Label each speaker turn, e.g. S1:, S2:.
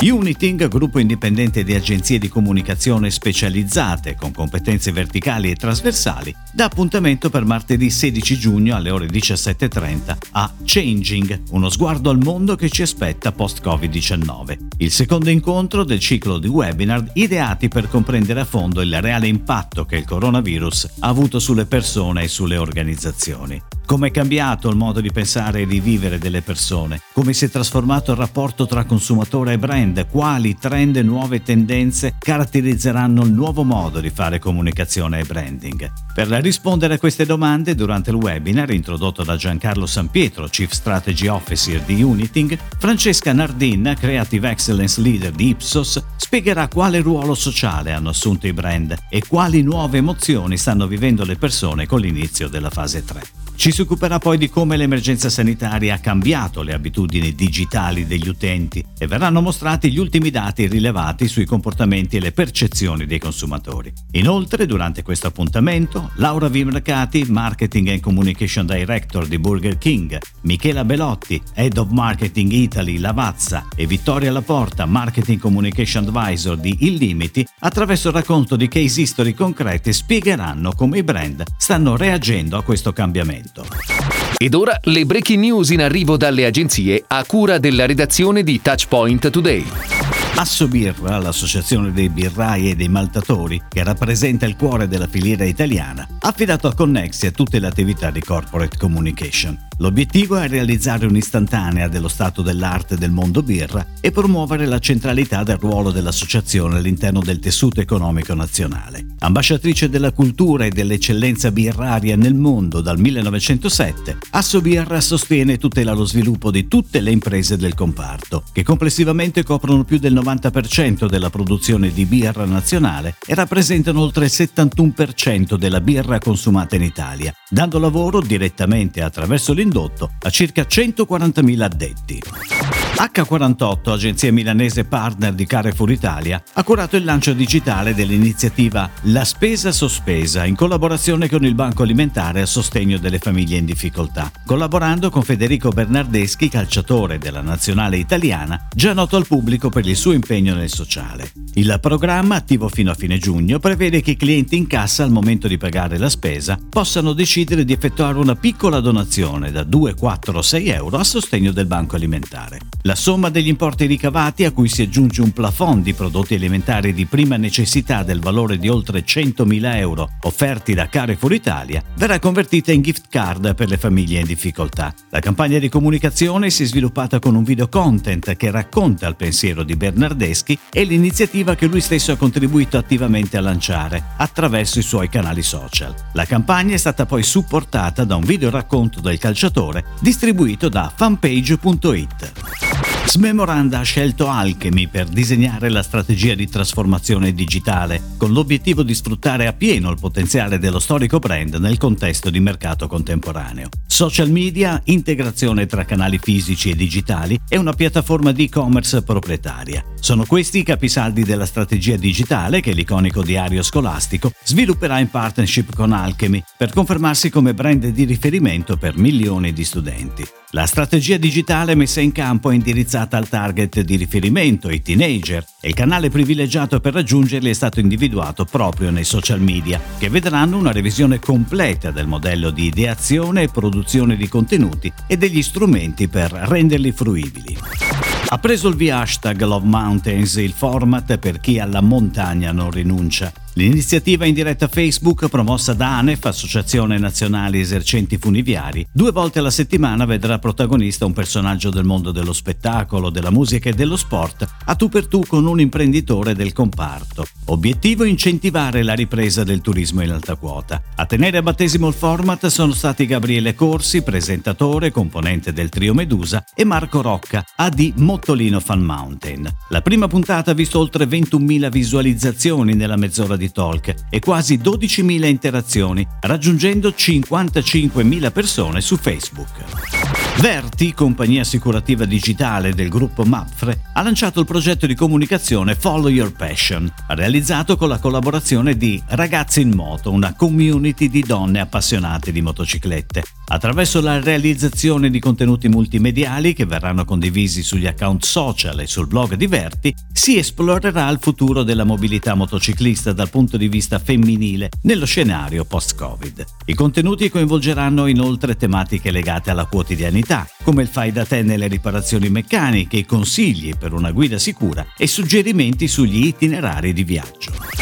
S1: Uniting, gruppo indipendente di agenzie di comunicazione specializzate con competenze verticali e trasversali, dà appuntamento per martedì 16 giugno alle ore 17.30 a Changing, uno sguardo al mondo che ci aspetta post-Covid-19. Il secondo incontro del ciclo di webinar ideati per comprendere a fondo il reale impatto che il coronavirus ha avuto sulle persone e sulle organizzazioni. Come è cambiato il modo di pensare e di vivere delle persone? Come si è trasformato il rapporto tra consumatore e brand? Quali trend e nuove tendenze caratterizzeranno il nuovo modo di fare comunicazione e branding? Per rispondere a queste domande, durante il webinar introdotto da Giancarlo Sampietro, Chief Strategy Officer di Uniting, Francesca Nardin, Creative Excellence Leader di Ipsos, spiegherà quale ruolo sociale hanno assunto i brand e quali nuove emozioni stanno vivendo le persone con l'inizio della fase 3. Ci si occuperà poi di come l'emergenza sanitaria ha cambiato le abitudini digitali degli utenti e verranno mostrati gli ultimi dati rilevati sui comportamenti e le percezioni dei consumatori. Inoltre, durante questo appuntamento, Laura Vimercati, Marketing and Communication Director di Burger King, Michela Belotti, Head of Marketing Italy Lavazza e Vittoria Laporta, Marketing Communication Advisor di Illimiti, attraverso il racconto di case history concrete spiegheranno come i brand stanno reagendo a questo cambiamento momento.
S2: Ed ora le breaking news in arrivo dalle agenzie a cura della redazione di Touchpoint Today.
S1: Assobirra, l'associazione dei birrai e dei maltatori, che rappresenta il cuore della filiera italiana, ha affidato a Connexia tutte le attività di corporate communication. L'obiettivo è realizzare un'istantanea dello stato dell'arte del mondo birra e promuovere la centralità del ruolo dell'associazione all'interno del tessuto economico nazionale. Ambasciatrice della cultura e dell'eccellenza birraria nel mondo dal 1907, Asso Birra sostiene e tutela lo sviluppo di tutte le imprese del comparto, che complessivamente coprono più del 90% della produzione di birra nazionale e rappresentano oltre il 71% della birra consumata in Italia, dando lavoro direttamente attraverso l'industria indotto a circa 140.000 addetti. H48, agenzia milanese partner di Carrefour Italia, ha curato il lancio digitale dell'iniziativa La spesa sospesa in collaborazione con il Banco Alimentare a sostegno delle famiglie in difficoltà, collaborando con Federico Bernardeschi, calciatore della nazionale italiana, già noto al pubblico per il suo impegno nel sociale. Il programma, attivo fino a fine giugno, prevede che i clienti in cassa al momento di pagare la spesa possano decidere di effettuare una piccola donazione da 2, 4 o 6 euro a sostegno del Banco Alimentare. La somma degli importi ricavati, a cui si aggiunge un plafond di prodotti alimentari di prima necessità del valore di oltre 100.000 euro offerti da Carrefour Italia, verrà convertita in gift card per le famiglie in difficoltà. La campagna di comunicazione si è sviluppata con un video content che racconta il pensiero di Bernardeschi e l'iniziativa che lui stesso ha contribuito attivamente a lanciare attraverso i suoi canali social. La campagna è stata poi supportata da un video racconto del calciatore distribuito da fanpage.it. Smemoranda ha scelto Alchemy per disegnare la strategia di trasformazione digitale, con l'obiettivo di sfruttare appieno il potenziale dello storico brand nel contesto di mercato contemporaneo. Social media, integrazione tra canali fisici e digitali e una piattaforma di e-commerce proprietaria. Sono questi i capisaldi della strategia digitale che l'iconico diario scolastico svilupperà in partnership con Alchemy per confermarsi come brand di riferimento per milioni di studenti. La strategia digitale messa in campo è indirizzata al target di riferimento, i teenager, e il canale privilegiato per raggiungerli è stato individuato proprio nei social media, che vedranno una revisione completa del modello di ideazione e produzione di contenuti e degli strumenti per renderli fruibili. Ha preso il via hashtag Love Mountains, il format per chi alla montagna non rinuncia. L'iniziativa in diretta Facebook, promossa da ANEF, Associazione Nazionale Esercenti Funiviari, due volte alla settimana vedrà protagonista un personaggio del mondo dello spettacolo, della musica e dello sport, a tu per tu con un imprenditore del comparto. Obiettivo incentivare la ripresa del turismo in alta quota. A tenere a battesimo il format sono stati Gabriele Corsi, presentatore, componente del trio Medusa, e Marco Rocca, AD Mottolino Fan Mountain. La prima puntata ha visto oltre 21.000 visualizzazioni nella mezz'ora di talk e quasi 12.000 interazioni, raggiungendo 55.000 persone su Facebook. Verti, compagnia assicurativa digitale del gruppo Mapfre, ha lanciato il progetto di comunicazione Follow Your Passion, realizzato con la collaborazione di Ragazzi in Moto, una community di donne appassionate di motociclette. Attraverso la realizzazione di contenuti multimediali che verranno condivisi sugli account social e sul blog di Verti, si esplorerà il futuro della mobilità motociclista dal punto di vista femminile nello scenario post-Covid. I contenuti coinvolgeranno inoltre tematiche legate alla quotidianità, come il fai da te nelle riparazioni meccaniche, consigli per una guida sicura e suggerimenti sugli itinerari di viaggio.